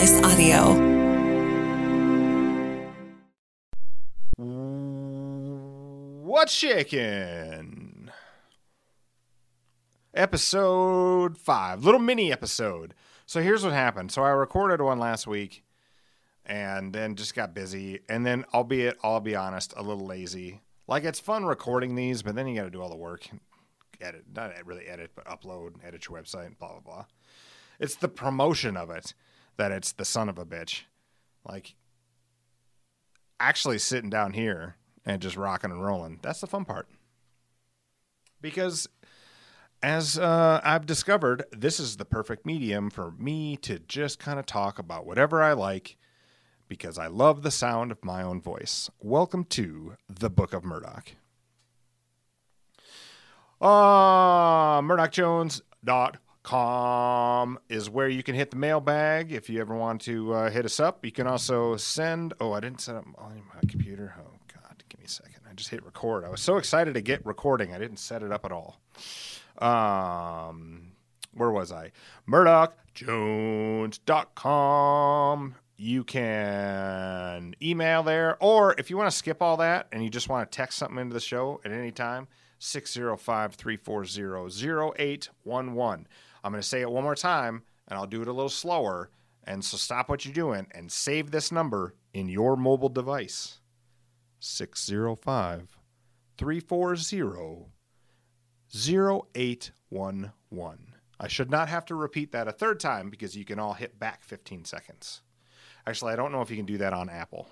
Audio. What's shaking? Episode five, little mini episode. So here's what happened. So I recorded one last week, and then just got busy. And then, albeit, I'll be honest, a little lazy. Like it's fun recording these, but then you got to do all the work, edit, not really edit, but upload, edit your website, blah blah blah. It's the promotion of it that it's the son of a bitch. Like actually sitting down here and just rocking and rolling. That's the fun part. Because as uh, I've discovered, this is the perfect medium for me to just kind of talk about whatever I like because I love the sound of my own voice. Welcome to the Book of Murdoc. Uh, MurdocJones.com is where you can hit the mailbag if you ever want to uh, hit us up. You can also send. Oh, I didn't set up my computer. Oh, God. Give me a second. I just hit record. I was so excited to get recording, I didn't set it up at all. Um, where was I? MurdocJones.com. You can email there, or if you want to skip all that and you just want to text something into the show at any time, 605 340 0811. I'm going to say it one more time, and I'll do it a little slower. And so stop what you're doing and save this number in your mobile device 605 340 0811. I should not have to repeat that a third time because you can all hit back 15 seconds. Actually, I don't know if you can do that on Apple.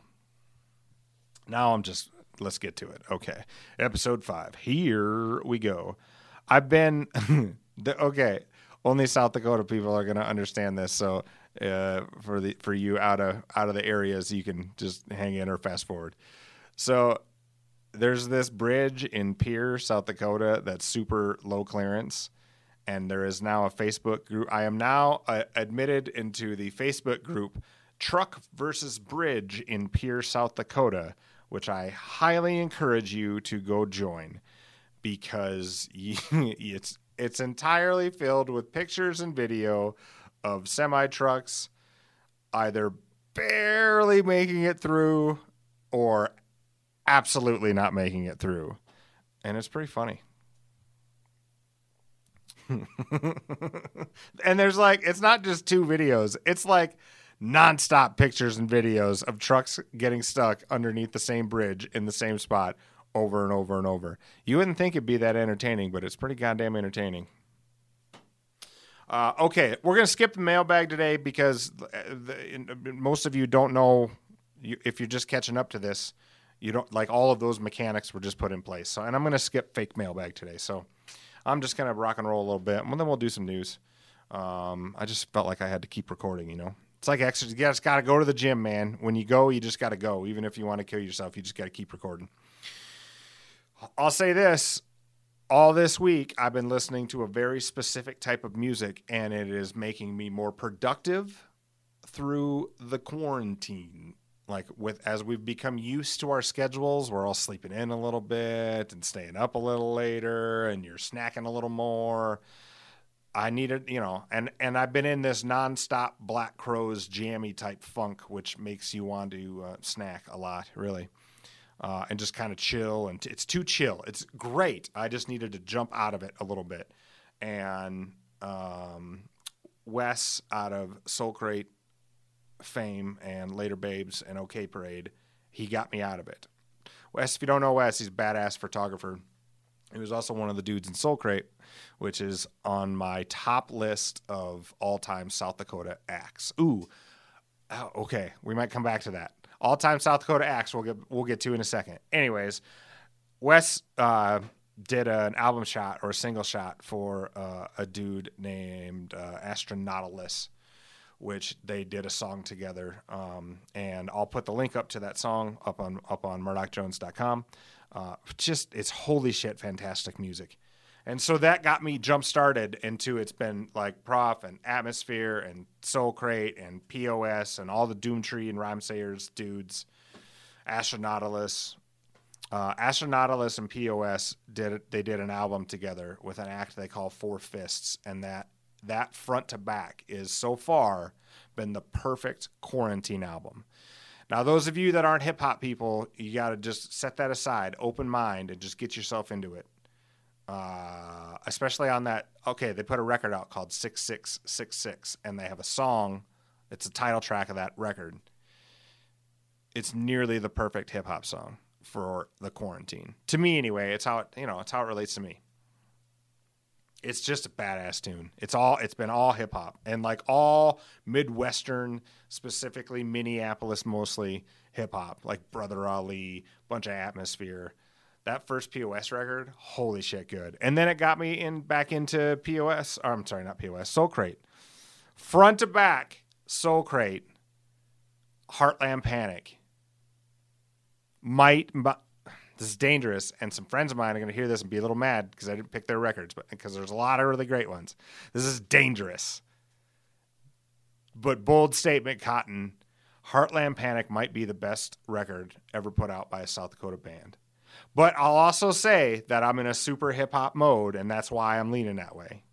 Now I'm just, let's get to it. Okay. Episode five. Here we go. I've been, okay. Only South Dakota people are going to understand this. So, uh, for the for you out of out of the areas, you can just hang in or fast forward. So, there's this bridge in Pierre, South Dakota, that's super low clearance, and there is now a Facebook group. I am now uh, admitted into the Facebook group Truck versus Bridge in Pierre, South Dakota, which I highly encourage you to go join because it's it's entirely filled with pictures and video of semi trucks either barely making it through or absolutely not making it through. And it's pretty funny. and there's like, it's not just two videos, it's like nonstop pictures and videos of trucks getting stuck underneath the same bridge in the same spot over and over and over. You wouldn't think it'd be that entertaining, but it's pretty goddamn entertaining. Uh, okay, we're gonna skip the mailbag today because the, most of you don't know you, if you're just catching up to this you don't like all of those mechanics were just put in place. So, and I'm going to skip fake mailbag today. So, I'm just going to rock and roll a little bit, and then we'll do some news. Um, I just felt like I had to keep recording. You know, it's like exercise. You just got to go to the gym, man. When you go, you just got to go. Even if you want to kill yourself, you just got to keep recording. I'll say this. All this week, I've been listening to a very specific type of music, and it is making me more productive through the quarantine like with as we've become used to our schedules we're all sleeping in a little bit and staying up a little later and you're snacking a little more i needed you know and and i've been in this nonstop Black Crowes jammy type funk which makes you want to uh, snack a lot really uh, and just kind of chill and t- it's too chill it's great i just needed to jump out of it a little bit and um, wes out of Soulcrate fame and later Babes and OK Parade, he got me out of it. Wes, if you don't know Wes, he's a badass photographer. He was also one of the dudes in Soulcrate, which is on my top list of all time South Dakota acts. Ooh, oh, okay, we might come back to that. All time South Dakota acts we'll get we'll get to in a second. Anyways, Wes uh, did an album shot or a single shot for uh, a dude named uh, Astronautalis which they did a song together. Um, and I'll put the link up to that song up on up on MurdocJones.com. Uh, just it's holy shit, fantastic music. And so that got me jump started into it's been like Prof and Atmosphere and Soulcrate and POS and all the Doomtree and Rhymesayers dudes, Astronautalis. Uh, Astronautalis and POS did they did an album together with an act they call Four Fists, and that that front to back is so far been the perfect quarantine album. Now, those of you that aren't hip hop people, you got to just set that aside, open mind, and just get yourself into it. Uh, especially on that. Okay, they put a record out called Six Six Six Six, and they have a song. It's a title track of that record. It's nearly the perfect hip hop song for the quarantine. To me, anyway, it's how it you know it's how it relates to me. It's just a badass tune. It's all it's been all hip hop and like all Midwestern, specifically Minneapolis mostly hip hop, like Brother Ali, bunch of atmosphere that first POS record, holy shit, good. And then it got me in back into POS. Or, I'm sorry, not POS. Soulcrate, front to back. Soulcrate, Heartland Panic. Might, this is dangerous, and some friends of mine are going to hear this and be a little mad because I didn't pick their records, but because there's a lot of really great ones. This is dangerous. But bold statement, Cotton. Heartland Panic might be the best record ever put out by a South Dakota band. But I'll also say that I'm in a super hip hop mode, and that's why I'm leaning that way.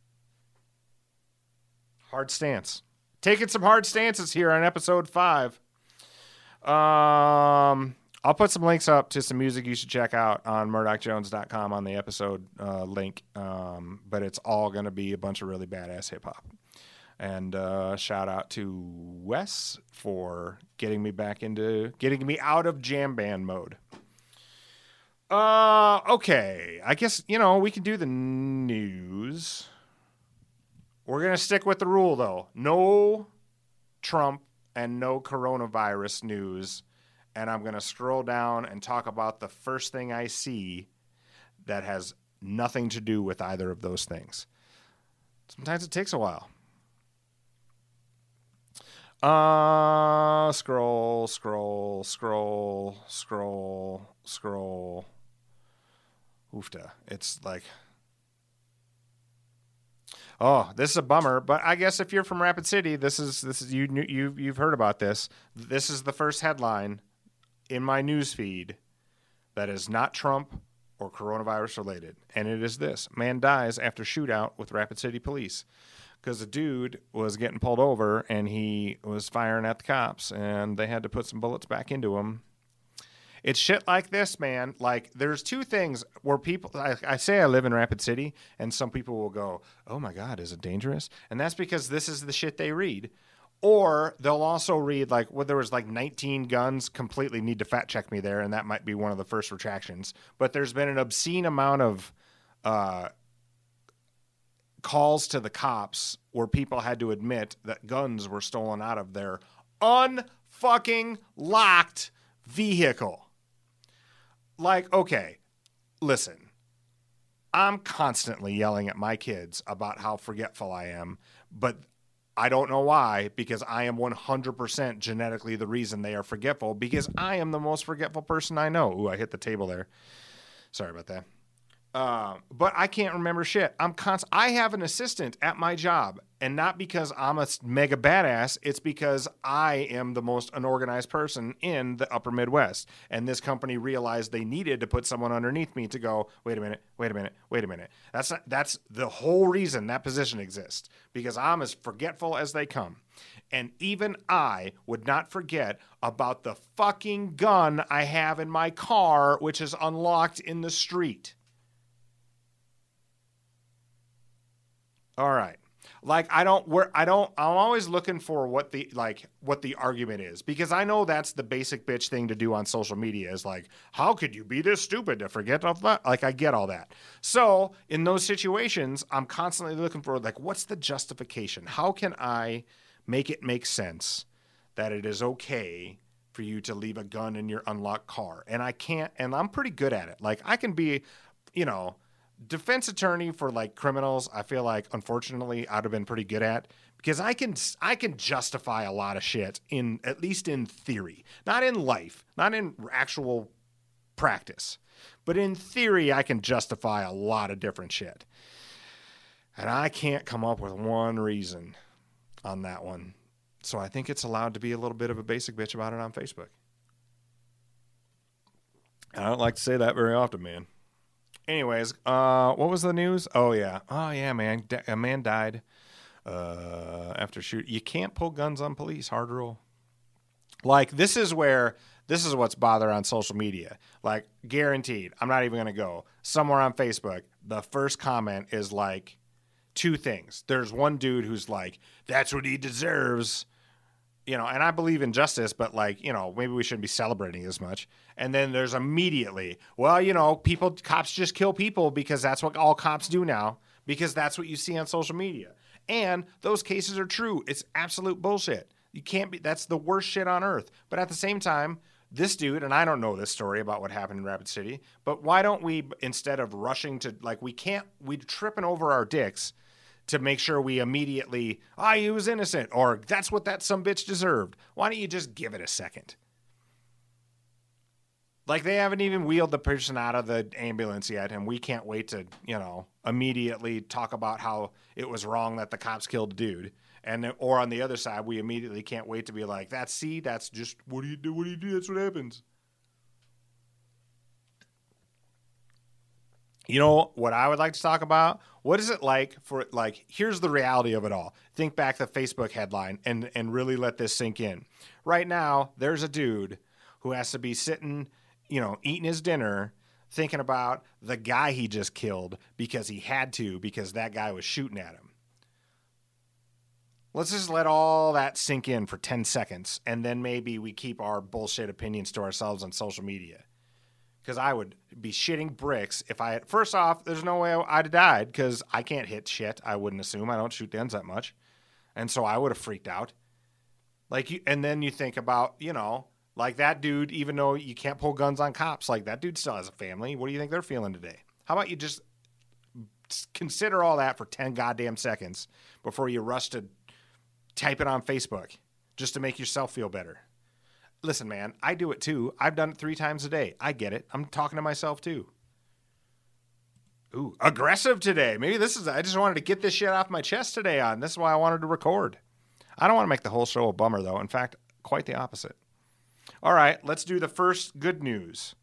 Hard stance. Taking some hard stances here on episode five. Um, I'll put some links up to some music you should check out on murdocjones.com on the episode uh, link. Um, but it's all going to be a bunch of really badass hip hop. And uh, shout out to Wes for getting me back into getting me out of jam band mode. Uh, okay. I guess, you know, we can do the news. We're going to stick with the rule, though. No Trump and no coronavirus news. And I'm going to scroll down and talk about the first thing I see that has nothing to do with either of those things. Sometimes it takes a while. Uh, scroll, scroll, scroll, scroll, scroll oofta. It's like, oh, this is a bummer. But I guess if you're from Rapid City, this is this is you you you've heard about this. This is the first headline in my news feed that is not Trump or coronavirus related, and it is this: man dies after shootout with Rapid City police. Because a dude was getting pulled over and he was firing at the cops, and they had to put some bullets back into him it's shit like this, man. Like, there's two things where people, I, I, say I live in Rapid City, and some people will go, oh my God, is it dangerous? And that's because this is the shit they read. Or they'll also read, like, well, there was like 19 guns, completely need to fact check me there, and that might be one of the first retractions. But there's been an obscene amount of, uh, calls to the cops where people had to admit that guns were stolen out of their unfucking locked vehicle like, okay, listen, I'm constantly yelling at my kids about how forgetful I am, but I don't know why, because I am 100% genetically the reason they are forgetful, because I am the most forgetful person I know. Ooh, I hit the table there. Sorry about that. Uh, but I can't remember shit. I'm const- I have an assistant at my job, and not because I'm a mega badass. It's because I am the most unorganized person in the Upper Midwest, and this company realized they needed to put someone underneath me to go. Wait a minute. Wait a minute. Wait a minute. That's not, that's the whole reason that position exists because I'm as forgetful as they come. And even I would not forget about the fucking gun I have in my car, which is unlocked in the street. All right. Like I don't where I don't I'm always looking for what the like what the argument is because I know that's the basic bitch thing to do on social media is like how could you be this stupid to forget of that like I get all that. So, in those situations, I'm constantly looking for like what's the justification? How can I make it make sense that it is okay for you to leave a gun in your unlocked car? And I can't and I'm pretty good at it. Like I can be, you know, defense attorney for like criminals i feel like unfortunately i'd have been pretty good at because i can i can justify a lot of shit in at least in theory. Not in life not in actual practice. But in theory i can justify a lot of different shit. And i can't come up with one reason on that one. So i think it's allowed to be a little bit of a basic bitch about it on facebook. I don't like to say that very often man Anyways, uh, what was the news? Oh yeah, oh yeah, man, a man died Uh, after shoot, you can't pull guns on police. Hard rule. Like this is where this is what's bothering on social media. Like guaranteed, I'm not even gonna go somewhere on Facebook. The first comment is like two things. There's one dude who's like, "That's what he deserves." You know, and I believe in justice, but like, you know, maybe we shouldn't be celebrating as much. And then there's immediately, well, you know, people, cops just kill people because that's what all cops do now, because that's what you see on social media. And those cases are true. It's absolute bullshit. You can't be, that's the worst shit on earth. But at the same time, this dude, and I don't know this story about what happened in Rapid City, but why don't we, instead of rushing to, like, we can't, we tripping over our dicks to make sure we immediately, ah, oh, he was innocent, or that's what that some bitch deserved. Why don't you just give it a second? Like they haven't even wheeled the person out of the ambulance yet, and we can't wait to, you know, immediately talk about how it was wrong that the cops killed a dude. And or on the other side, we immediately can't wait to be like, that's see, that's just what do you do? What do you do? That's what happens. You know what I would like to talk about? What is it like for like here's the reality of it all. Think back the Facebook headline and and really let this sink in. Right now, there's a dude who has to be sitting, you know, eating his dinner thinking about the guy he just killed because he had to because that guy was shooting at him. Let's just let all that sink in for 10 seconds and then maybe we keep our bullshit opinions to ourselves on social media because I would be shitting bricks if I had. First off, there's no way I'd have died because I can't hit shit. I wouldn't assume. I don't shoot guns that much, and so I would have freaked out. Like you, and then you think about you know like that dude. Even though you can't pull guns on cops, like that dude still has a family. What do you think they're feeling today? How about you just consider all that for ten goddamn seconds before you rush to type it on Facebook just to make yourself feel better listen, man, I do it too. I've done it three times a day. I get it. I'm talking to myself too. Ooh, aggressive today. Maybe this is, I just wanted to get this shit off my chest today on. This is why I wanted to record. I don't want to make the whole show a bummer, though. In fact, quite the opposite. All right, let's do the first good news.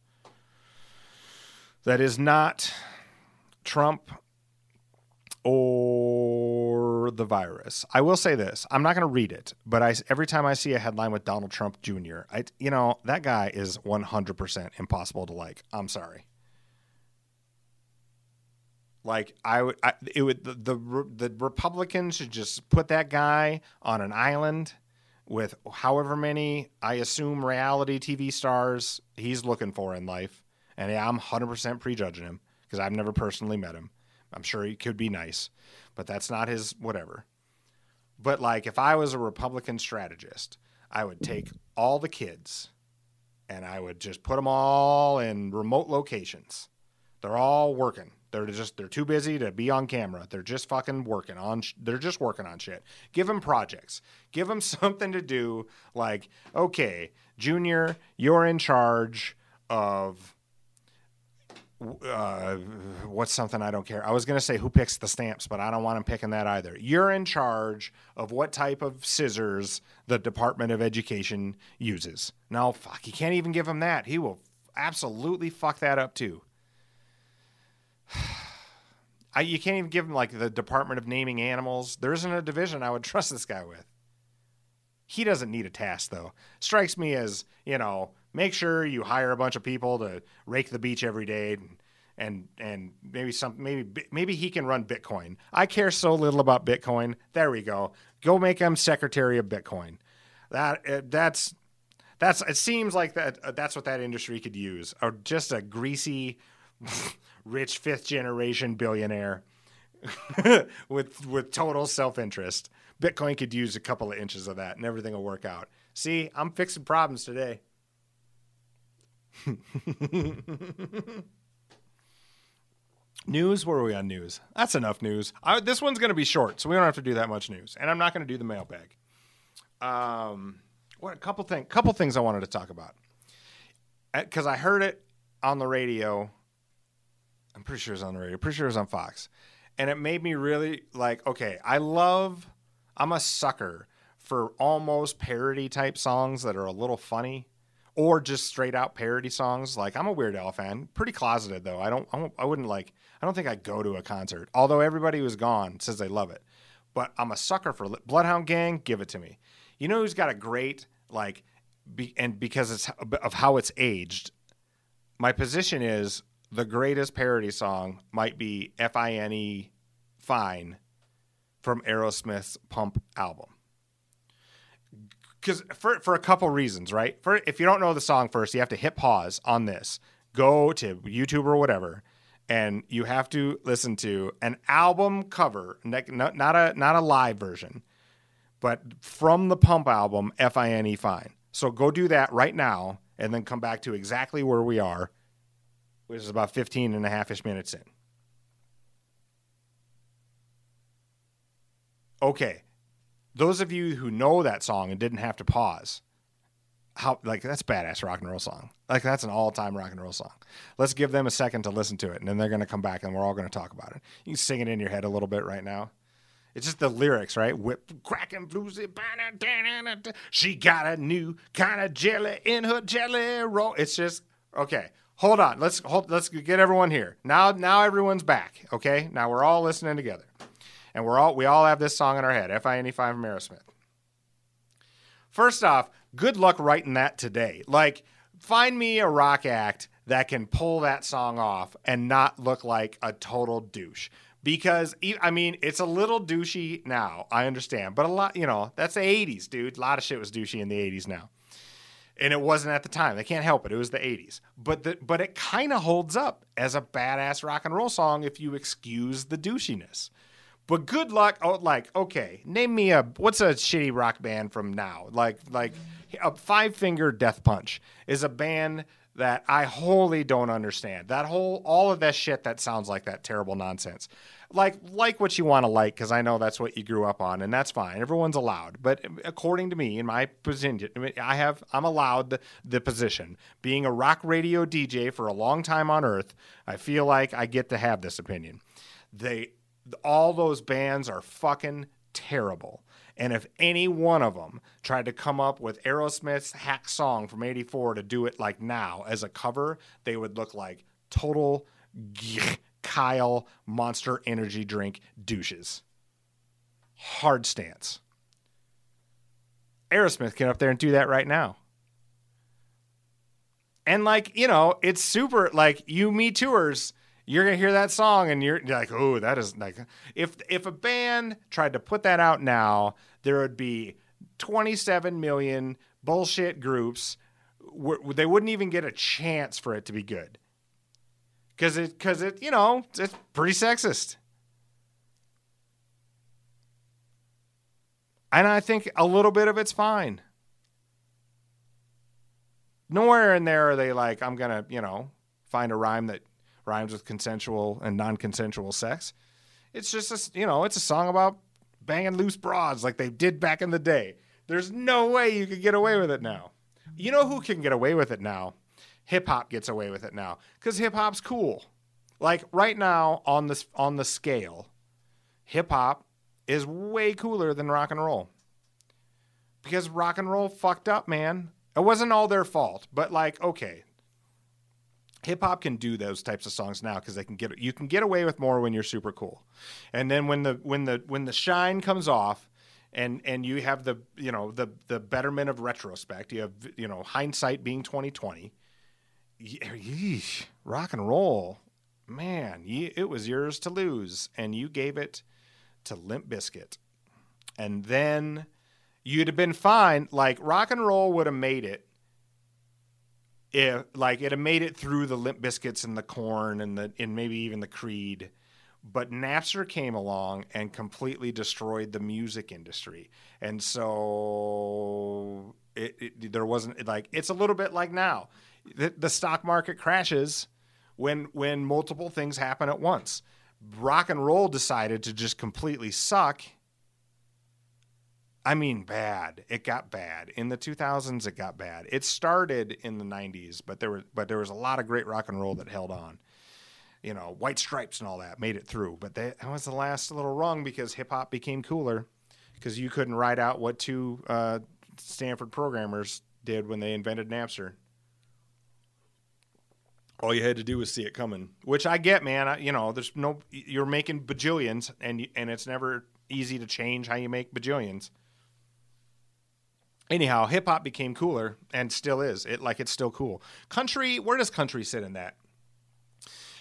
That is not Trump or the virus. I will say this: I'm not going to read it, but I every time I see a headline with Donald Trump Jr., I you know that guy is 100% impossible to like. I'm sorry. Like I would, I, it would the, the the Republicans should just put that guy on an island with however many I assume reality TV stars he's looking for in life, and yeah, I'm 100% prejudging him because I've never personally met him. I'm sure he could be nice, but that's not his whatever. But like if I was a Republican strategist, I would take all the kids and I would just put them all in remote locations. They're all working. They're just they're too busy to be on camera. They're just fucking working on they're just working on shit. Give them projects. Give them something to do like okay, Junior, you're in charge of uh, what's something I don't care? I was going to say who picks the stamps, but I don't want him picking that either. You're in charge of what type of scissors the Department of Education uses. No, fuck, you can't even give him that. He will absolutely fuck that up too. I, you can't even give him like the Department of Naming Animals. There isn't a division I would trust this guy with. He doesn't need a task though. Strikes me as, you know, make sure you hire a bunch of people to rake the beach every day and and, maybe some maybe maybe he can run Bitcoin. I care so little about Bitcoin. There we go. Go make him secretary of Bitcoin. That uh, that's that's it seems like that uh, that's what that industry could use. Or just a greasy rich fifth generation billionaire with with total self-interest. Bitcoin could use a couple of inches of that and everything will work out. See, I'm fixing problems today. news? Where are we on news? That's enough news. I, this one's going to be short, so we don't have to do that much news. And I'm not going to do the mailbag. Um, what a couple thing, couple things I wanted to talk about because I heard it on the radio. I'm pretty sure it's on the radio. Pretty sure it was on Fox, and it made me really like. Okay, I love. I'm a sucker for almost parody type songs that are a little funny or just straight out parody songs. Like I'm a Weird Al fan, pretty closeted though. I don't, I, don't, I wouldn't like, I don't think I'd go to a concert. Although everybody who's gone says they love it, but I'm a sucker for Bloodhound Gang. Give it to me. You know who's got a great like, be, and because it's of how it's aged. My position is the greatest parody song might be F I N E Fine from Aerosmith's Pump album. Because for, for a couple reasons, right? For if you don't know the song first, you have to hit pause on this, go to YouTube or whatever, and you have to listen to an album cover, not a not a live version, but from the Pump album, F I N E Fine. So go do that right now, and then come back to exactly where we are, which is about 15 and a half ish minutes in. Okay, those of you who know that song and didn't have to pause, how like that's badass rock and roll song. Like that's an all time rock and roll song. Let's give them a second to listen to it, and then they're gonna come back and we're all gonna talk about it. You can sing it in your head a little bit right now. It's just the lyrics, right? Whip cracking bluesy. She got a new kind of jelly in her jelly roll. It's just okay. Hold on. Let's hold. Let's get everyone here now. Now everyone's back. Okay. Now we're all listening together and we're all we all have this song in our head, F-I-N-E five from Aerosmith. First off, good luck writing that today. Like, find me a rock act that can pull that song off and not look like a total douche. Because I mean, it's a little douchey now. I understand, but a lot, you know, that's the '80s, dude. A lot of shit was douchey in the '80s now and it wasn't at the time. They can't help it. It was the 80s. But the, but it kind of holds up as a badass rock and roll song if you excuse the douchiness. But good luck. Oh, like okay, name me a what's a shitty rock band from now? Like like a Five Finger Death Punch is a band that I wholly don't understand. That whole all of that shit that sounds like that terrible nonsense. Like like what you want to like because I know that's what you grew up on and that's fine. Everyone's allowed. But according to me, in my position, I have I'm allowed the, the position. Being a rock radio DJ for a long time on Earth, I feel like I get to have this opinion. They all those bands are fucking terrible. And if any one of them tried to come up with Aerosmith's hack song from 84 to do it like now as a cover, they would look like total Kyle monster energy drink douches. Hard stance. Aerosmith can up there and do that right now. And like, you know, it's super like you me tours you're gonna hear that song and you're, like, oh, that is like if if a band tried to put that out now, there would be 27 million bullshit groups. They wouldn't even get a chance for it to be good because it because it you know it's pretty sexist. And I think a little bit of it's fine. Nowhere in there are they like, I'm gonna, you know, find a rhyme that rhymes with consensual and non-consensual sex. It's just a, you know, it's a song about banging loose broads like they did back in the day. There's no way you could get away with it now. You know who can get away with it now? Hip hop gets away with it now cuz hip hop's cool. Like right now on this on the scale, hip hop is way cooler than rock and roll. Because rock and roll fucked up, man. It wasn't all their fault, but like okay, hip hop can do those types of songs now because they can get you can get away with more when you're super cool, and then when the when the when the shine comes off, and and you have the you know the the betterment of retrospect, you have you know hindsight being twenty twenty. Yeesh, rock and roll, man, it was yours to lose, and you gave it to Limp Bizkit, and then you'd have been fine. Like rock and roll would have made it if like it had made it through the Limp Bizkits and the Korn and the and maybe even the Creed, but Napster came along and completely destroyed the music industry, and so it, it there wasn't like it's a little bit like now, the, the stock market crashes when when multiple things happen at once. Rock and roll decided to just completely suck I mean, bad. It got bad in the 2000s. It got bad. It started in the 90s, but there was but there was a lot of great rock and roll that held on. You know, White Stripes and all that made it through, but they, that was the last little rung because hip hop became cooler because you couldn't write out what two uh, Stanford programmers did when they invented Napster. All you had to do was see it coming, which I get, man. I, you know, there's no you're making bajillions, and and it's never easy to change how you make bajillions. Anyhow, hip hop became cooler and still is. It like it's still cool. Country, where does country sit in that?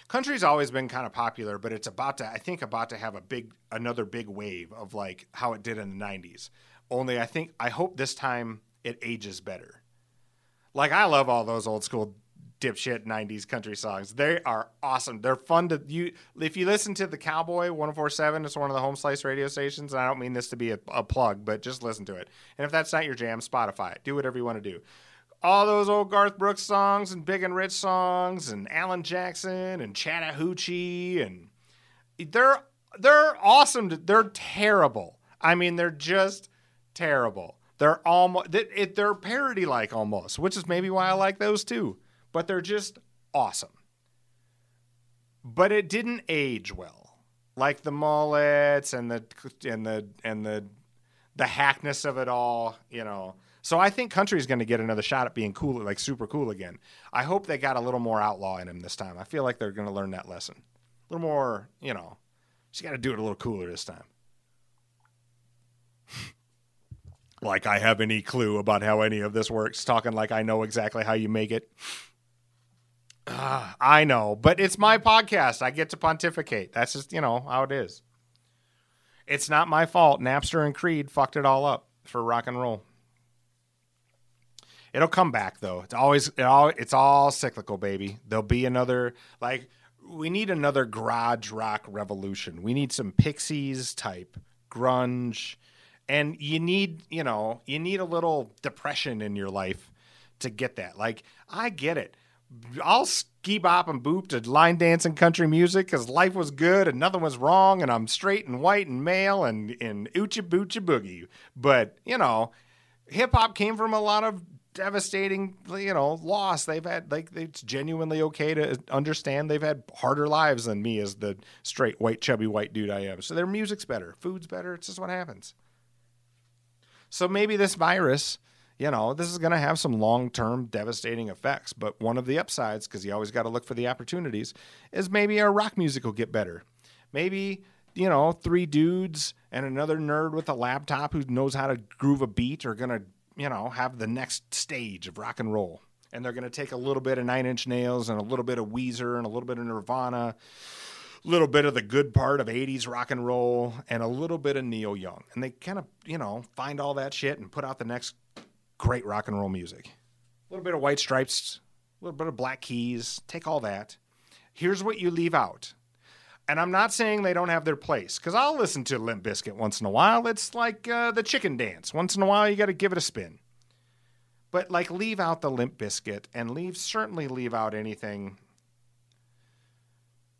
Country's always been kind of popular, but it's about to I think about to have a big another big wave of like how it did in the 90s. Only I think I hope this time it ages better. Like I love all those old school dipshit 90s country songs. They are awesome. They're fun to you if you listen to the Cowboy 1047, it's one of the home slice radio stations, and I don't mean this to be a, a plug, but just listen to it. And if that's not your jam, Spotify. Do whatever you want to do. All those old Garth Brooks songs and Big and Rich songs and Alan Jackson and Chattahoochee and they're they're awesome. To, they're terrible. I mean, they're just terrible. They're almost they're parody like almost, which is maybe why I like those too but they're just awesome. But it didn't age well, like the mullets and the and the and the the hackness of it all, you know. So I think country's going to get another shot at being cool, like super cool again. I hope they got a little more outlaw in him this time. I feel like they're going to learn that lesson. A little more, you know. Just got to do it a little cooler this time. like I have any clue about how any of this works, talking like I know exactly how you make it. Uh, I know, but it's my podcast. I get to pontificate. That's just, you know, how it is. It's not my fault. Napster and Creed fucked it all up for rock and roll. It'll come back though. It's always it all it's all cyclical, baby. There'll be another like we need another garage rock revolution. We need some Pixies type grunge and you need, you know, you need a little depression in your life to get that. Like I get it. I'll ski bop and boop to line dancing country music because life was good and nothing was wrong and I'm straight and white and male and in oochie boochie boogie. But you know, hip hop came from a lot of devastating, you know, loss. They've had like it's genuinely okay to understand they've had harder lives than me as the straight white chubby white dude I am. So their music's better, food's better. It's just what happens. So maybe this virus you know, this is going to have some long term devastating effects. But one of the upsides, because you always got to look for the opportunities, is maybe our rock music will get better. Maybe, you know, three dudes and another nerd with a laptop who knows how to groove a beat are going to, you know, have the next stage of rock and roll. And they're going to take a little bit of Nine Inch Nails and a little bit of Weezer and a little bit of Nirvana a little bit of the good part of 80s rock and roll and a little bit of Neil Young. And they kind of, you know, find all that shit and put out the next great rock and roll music. A little bit of White Stripes, a little bit of Black Keys. Take all that. Here's what you leave out. And I'm not saying they don't have their place, because I'll listen to Limp Bizkit once in a while. It's like uh, the chicken dance. Once in a while, you got to give it a spin. But like, leave out the Limp Bizkit, and leave certainly leave out anything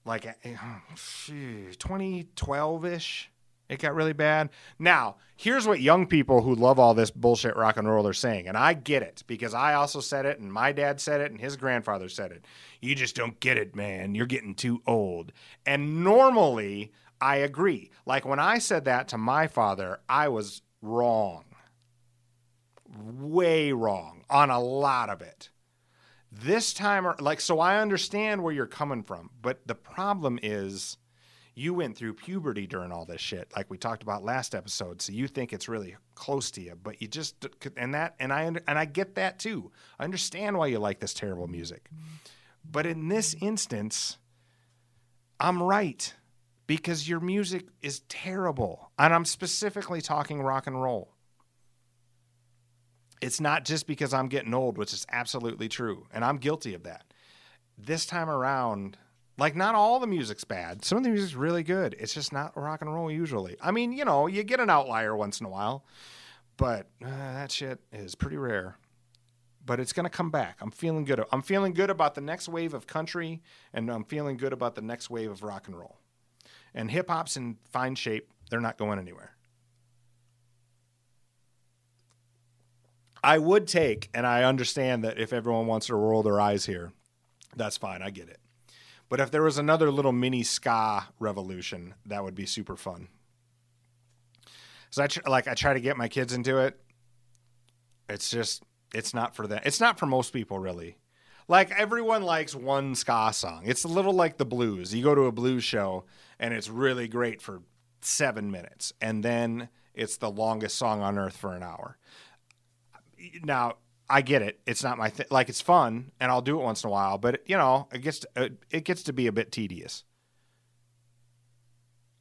like 2012 ish it got really bad. Now, here's what young people who love all this bullshit rock and roll are saying, and I get it because I also said it, and my dad said it, and his grandfather said it. You just don't get it, man. You're getting too old. And normally, I agree. Like when I said that to my father, I was wrong. Way wrong on a lot of it. This time, like, so I understand where you're coming from, but the problem is you went through puberty during all this shit, like we talked about last episode. So you think it's really close to you, but you just and that and I and I get that too. I understand why you like this terrible music, but in this instance, I'm right because your music is terrible, and I'm specifically talking rock and roll. It's not just because I'm getting old, which is absolutely true, and I'm guilty of that. This time around, like, not all the music's bad. Some of the music's really good. It's just not rock and roll usually. I mean, you know, you get an outlier once in a while, but uh, that shit is pretty rare. But it's to come back. I'm feeling good. I'm feeling good about the next wave of country, and I'm feeling good about the next wave of rock and roll. And hip hop's in fine shape. They're not going anywhere. I would take, and I understand that if everyone wants to roll their eyes here, that's fine. I get it. But if there was another little mini ska revolution, that would be super fun. So I tr- like I try to get my kids into it. It's just it's not for them. It's not for most people really. Like everyone likes one ska song. It's a little like the blues. You go to a blues show and it's really great for seven minutes, and then it's the longest song on earth for an hour. Now, I get it. It's not my thing. Like it's fun, and I'll do it once in a while. But you know, it gets to, uh, it gets to be a bit tedious.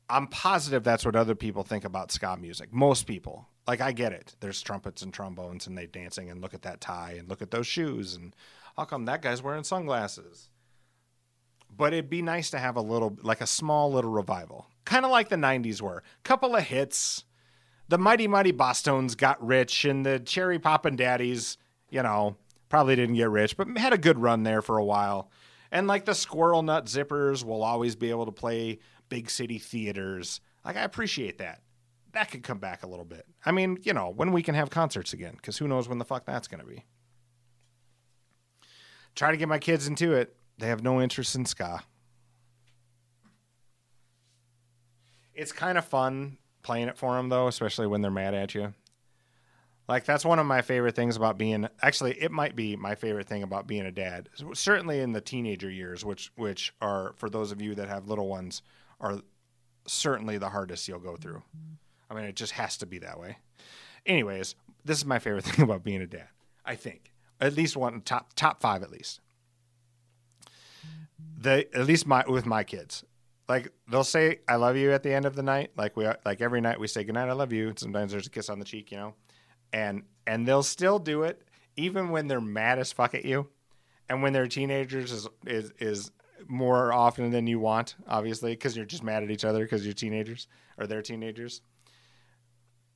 I'm positive that's what other people think about ska music. Most people, like I get it. There's trumpets and trombones, and they dancing, and look at that tie, and look at those shoes, and how come that guy's wearing sunglasses? But it'd be nice to have a little, like a small little revival, kind of like the '90s were. Couple of hits. The Mighty Mighty Bosstones got rich, and the Cherry Poppin' Daddies, you know, probably didn't get rich, but had a good run there for a while. And like the Squirrel Nut Zippers will always be able to play big city theaters. Like I appreciate that. That could come back a little bit. I mean, you know, when we can have concerts again, because who knows when the fuck that's going to be. Try to get my kids into it. They have no interest in ska. It's kind of fun playing it for them though, especially when they're mad at you. Like that's one of my favorite things about being actually it might be my favorite thing about being a dad. Certainly in the teenager years, which which are for those of you that have little ones are certainly the hardest you'll go through. I mean, it just has to be that way. Anyways, this is my favorite thing about being a dad. I think at least one top top 5 at least. The at least my with my kids like they'll say I love you at the end of the night. Like we like every night we say good night, I love you. And sometimes there's a kiss on the cheek, you know, and and they'll still do it even when they're mad as fuck at you, and when they're teenagers is is is more often than you want, obviously, because you're just mad at each other because you're teenagers or they're teenagers.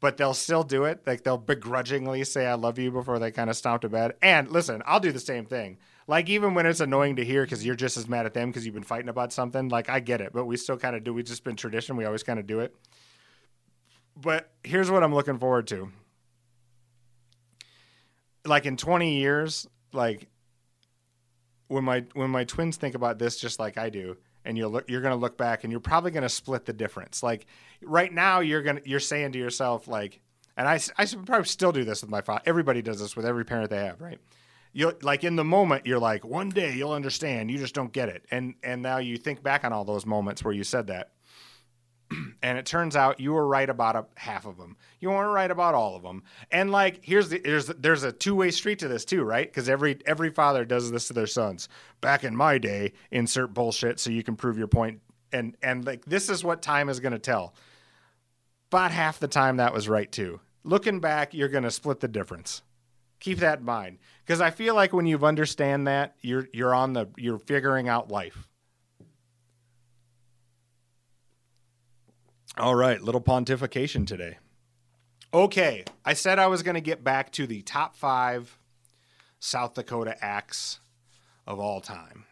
But they'll still do it. Like they'll begrudgingly say "I love you" before they kind of stomp to bed. And listen, I'll do the same thing. Like even when it's annoying to hear because you're just as mad at them because you've been fighting about something. Like I get it, but we still kind of do. We just been tradition. We always kind of do it. But here's what I'm looking forward to. Like in 20 years, like when my when my twins think about this just like I do, and you'll look, you're going to look back and you're probably going to split the difference. Like right now, you're going to you're saying to yourself like, and I I should probably still do this with my father. Everybody does this with every parent they have, right? you like in the moment you're like one day you'll understand you just don't get it and and now you think back on all those moments where you said that and it turns out you were right about a, half of them you weren't right about all of them and like here's the there's there's a two-way street to this too right? Because every every father does this to their sons. Back in my day insert bullshit so you can prove your point. point and and like this is what time is going to tell. About half the time that was right too. Looking back you're going to split the difference. Keep that in mind. Because I feel like when you've understand that, you're you're on the you're figuring out life. All right, little pontification today. Okay, I said I was going to get back to the top five South Dakota acts of all time.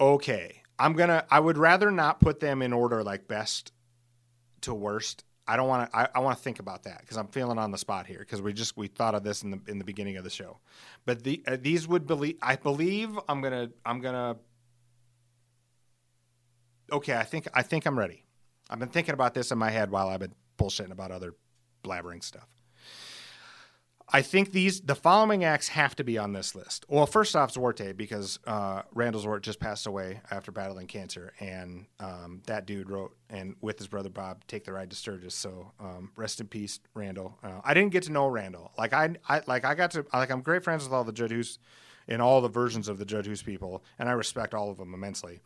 Okay, I'm gonna. I would rather not put them in order like best to worst I don't want to. I, I want to think about that because I'm feeling on the spot here because we just we thought of this in the in the beginning of the show. But the uh, these would believe. I believe I'm gonna. I'm gonna. Okay, I think I think I'm ready. I've been thinking about this in my head while I've been bullshitting about other blabbering stuff. I think these the following acts have to be on this list. Well, first off, Zwarte because uh, Randall Zwart just passed away after battling cancer, and um, that dude wrote and with his brother Bob, "Take the Ride to Sturgis." So um, rest in peace, Randall. Uh, I didn't get to know Randall. Like I, I like I got to like I'm great friends with all the Judd Hoos in all the versions of the Judd Hoos people, and I respect all of them immensely.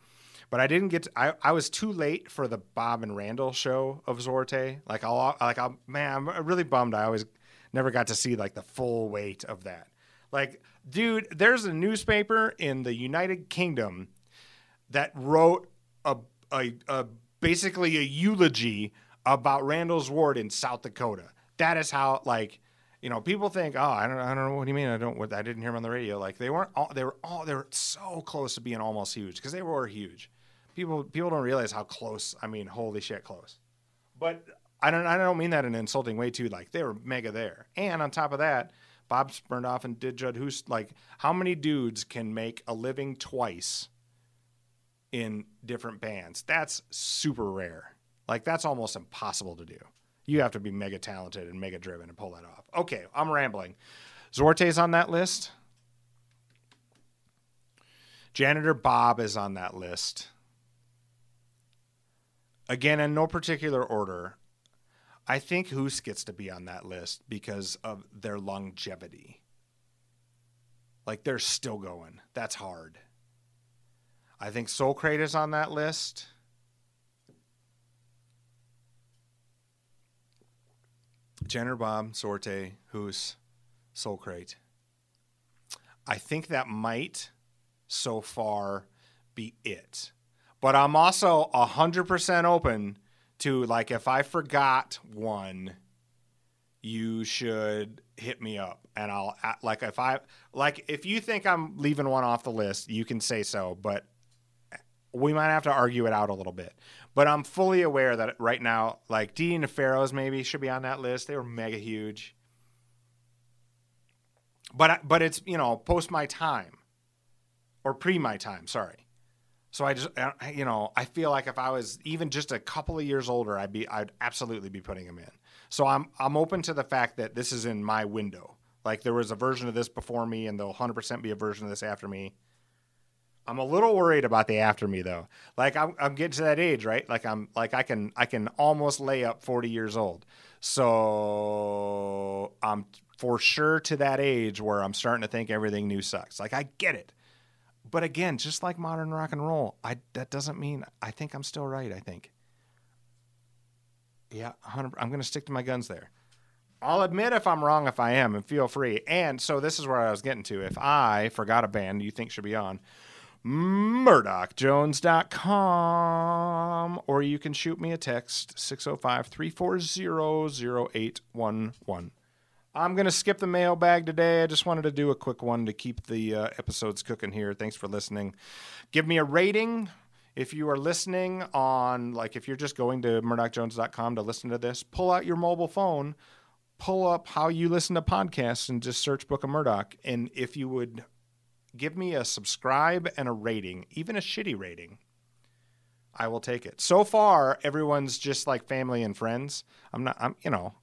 But I didn't get. To, I I was too late for the Bob and Randall show of Zwarte. Like I'll like I'm man, I'm really bummed. I always never got to see like the full weight of that. Like, dude, there's a newspaper in the United Kingdom that wrote a, a, a basically a eulogy about Randall Zwart in South Dakota. That is how like you know people think oh I don't I don't know what do you mean I don't what I didn't hear him on the radio like they weren't all they were all they were so close to being almost huge because they were huge. People people don't realize how close. I mean, holy shit, close. But I don't I don't mean that in an insulting way too. Like they were mega there, and on top of that, Bob burned off and did Judd Hoos like how many dudes can make a living twice in different bands? That's super rare. Like that's almost impossible to do. You have to be mega talented and mega driven to pull that off. Okay, I'm rambling. Zwarte's on that list. Janitor Bob is on that list. Again, in no particular order, I think Hoos gets to be on that list because of their longevity. Like they're still going. That's hard. I think Soulcrate is on that list. Jenner Bob, Sorte, Hoos, Soulcrate. I think that might so far be it. But I'm also 100% open to like if I forgot one, you should hit me up and I'll like if I like if you think I'm leaving one off the list, you can say so, but eh, we might have to argue it out a little bit. But I'm fully aware that right now, like D and Pharaohs maybe should be on that list. They were mega huge. But but it's you know post my time, or pre my time. Sorry. So I just you know I feel like if I was even just a couple of years older, I'd be I'd absolutely be putting them in. So I'm I'm open to the fact that this is in my window. Like there was a version of this before me, and there'll 100% be a version of this after me. I'm a little worried about the after me though. Like I'm, I'm getting to that age, right? Like I'm like I can I can almost lay up 40 years old. So I'm for sure to that age where I'm starting to think everything new sucks. Like I get it. But again, just like modern rock and roll, I that doesn't mean I think I'm still right, I think. Yeah, I'm going to stick to my guns there. I'll admit if I'm wrong if I am and feel free. And so this is where I was getting to. If I forgot a band you think should be on, murdocjones.com or you can shoot me a text 605-340-0811 i'm going to skip the mailbag today i just wanted to do a quick one to keep the uh, episodes cooking here thanks for listening give me a rating if you are listening on like if you're just going to murdocjones.com to listen to this pull out your mobile phone pull up how you listen to podcasts and just search book of murdoc and if you would give me a subscribe and a rating, even a shitty rating. I will take it. So far, everyone's just like family and friends. I'm not, I'm, you know,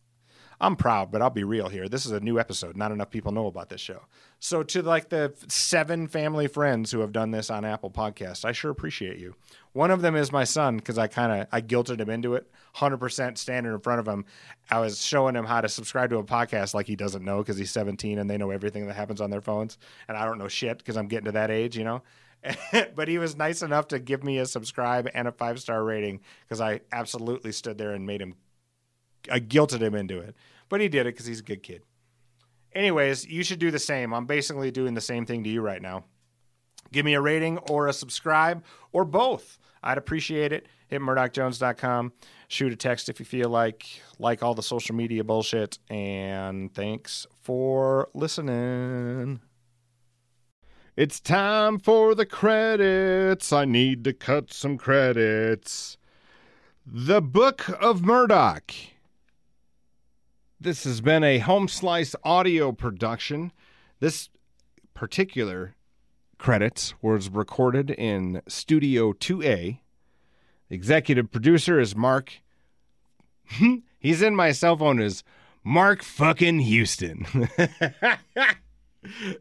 I'm proud, but I'll be real here. This is a new episode. Not enough people know about this show. So to like the seven family friends who have done this on Apple Podcast, I sure appreciate you. One of them is my son because I kind of I guilted him into it. Hundred percent standing in front of him, I was showing him how to subscribe to a podcast like he doesn't know because he's 17 and they know everything that happens on their phones, and I don't know shit because I'm getting to that age, you know. but he was nice enough to give me a subscribe and a five star rating because I absolutely stood there and made him I guilted him into it, but he did it because he's a good kid. Anyways, you should do the same. I'm basically doing the same thing to you right now. Give me a rating or a subscribe or both. I'd appreciate it. Hit murdocjones.com. Shoot a text if you feel like. Like all the social media bullshit. And thanks for listening. It's time for the credits. I need to cut some credits. The Book of Murdoc. This has been a home slice audio production. This particular credits was recorded in Studio 2A. Executive producer is Mark. He's in my cell phone as Mark fucking Houston.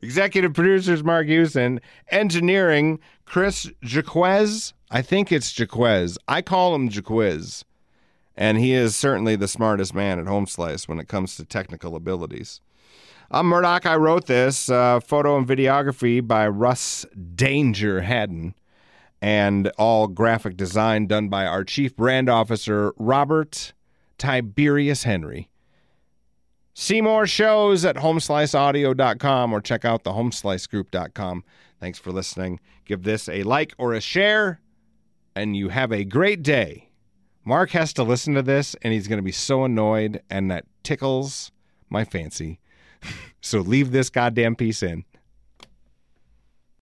Executive producers Mark Houston. Engineering Chris Jaquez. I think it's Jaquez. I call him Jaquiz and he is certainly the smartest man at Home Slice when it comes to technical abilities. I'm Murdoc. I wrote this uh, photo and videography by Russ Danger Haddon, and all graphic design done by our chief brand officer Robert Tiberius Henry. See more shows at homesliceaudio.com or check out the homeslicegroup.com. Thanks for listening. Give this a like or a share, and you have a great day. Mark has to listen to this and he's going to be so annoyed, and that tickles my fancy. so leave this goddamn piece in.